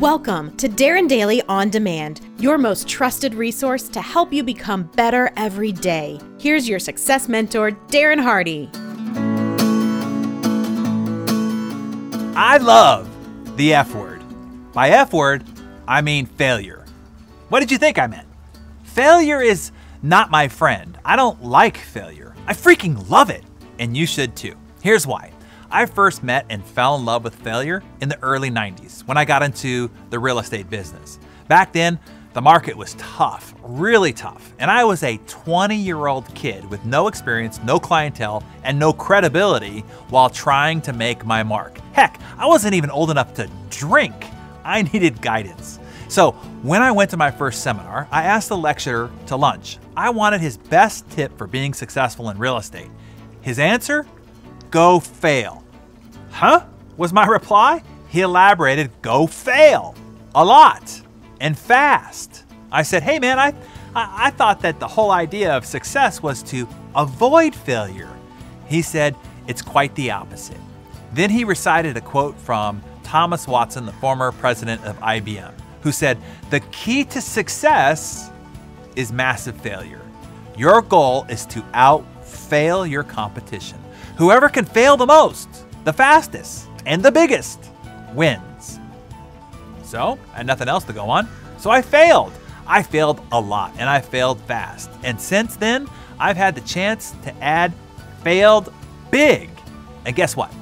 Welcome to Darren Daily On Demand, your most trusted resource to help you become better every day. Here's your success mentor, Darren Hardy. I love the F word. By F word, I mean failure. What did you think I meant? Failure is not my friend. I don't like failure. I freaking love it. And you should too. Here's why. I first met and fell in love with failure in the early 90s when I got into the real estate business. Back then, the market was tough, really tough, and I was a 20 year old kid with no experience, no clientele, and no credibility while trying to make my mark. Heck, I wasn't even old enough to drink. I needed guidance. So, when I went to my first seminar, I asked the lecturer to lunch. I wanted his best tip for being successful in real estate. His answer? Go fail. Huh? Was my reply? He elaborated, go fail. A lot. And fast. I said, hey man, I, I, I thought that the whole idea of success was to avoid failure. He said, it's quite the opposite. Then he recited a quote from Thomas Watson, the former president of IBM, who said, The key to success is massive failure. Your goal is to out fail your competition. Whoever can fail the most, the fastest, and the biggest wins. So, I had nothing else to go on. So I failed. I failed a lot and I failed fast. And since then, I've had the chance to add failed big. And guess what?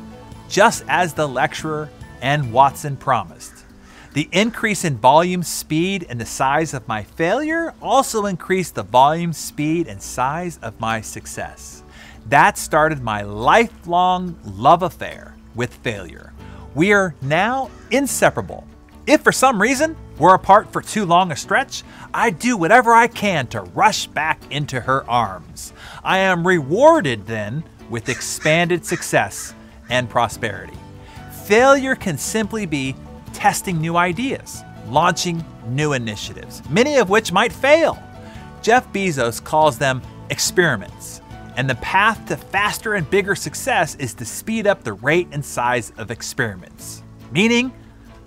Just as the lecturer and Watson promised, the increase in volume, speed, and the size of my failure also increased the volume, speed, and size of my success. That started my lifelong love affair with failure. We are now inseparable. If for some reason we're apart for too long a stretch, I do whatever I can to rush back into her arms. I am rewarded then with expanded success and prosperity. Failure can simply be testing new ideas, launching new initiatives, many of which might fail. Jeff Bezos calls them experiments. And the path to faster and bigger success is to speed up the rate and size of experiments, meaning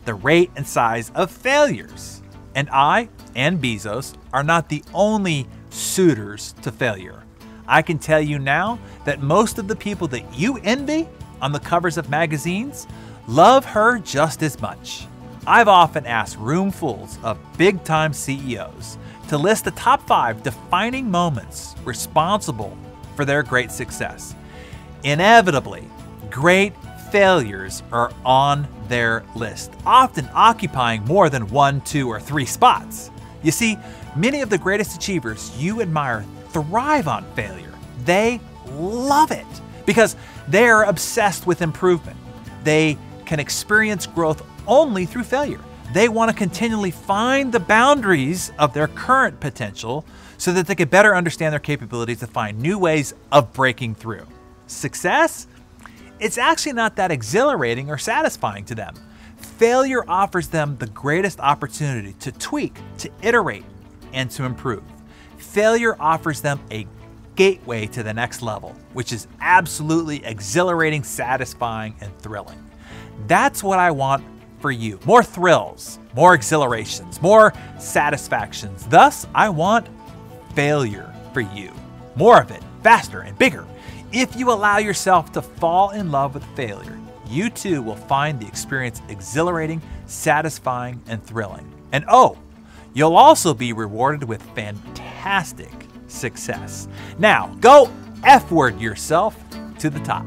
the rate and size of failures. And I and Bezos are not the only suitors to failure. I can tell you now that most of the people that you envy on the covers of magazines love her just as much. I've often asked roomfuls of big time CEOs to list the top five defining moments responsible for their great success. Inevitably, great failures are on their list, often occupying more than one, two, or three spots. You see, many of the greatest achievers you admire thrive on failure. They love it because they are obsessed with improvement. They can experience growth only through failure. They want to continually find the boundaries of their current potential so that they can better understand their capabilities to find new ways of breaking through. Success? It's actually not that exhilarating or satisfying to them. Failure offers them the greatest opportunity to tweak, to iterate, and to improve. Failure offers them a gateway to the next level, which is absolutely exhilarating, satisfying, and thrilling. That's what I want for you more thrills, more exhilarations, more satisfactions. Thus, I want failure for you. More of it, faster and bigger. If you allow yourself to fall in love with failure, you too will find the experience exhilarating, satisfying, and thrilling. And oh, you'll also be rewarded with fantastic success. Now, go F word yourself to the top.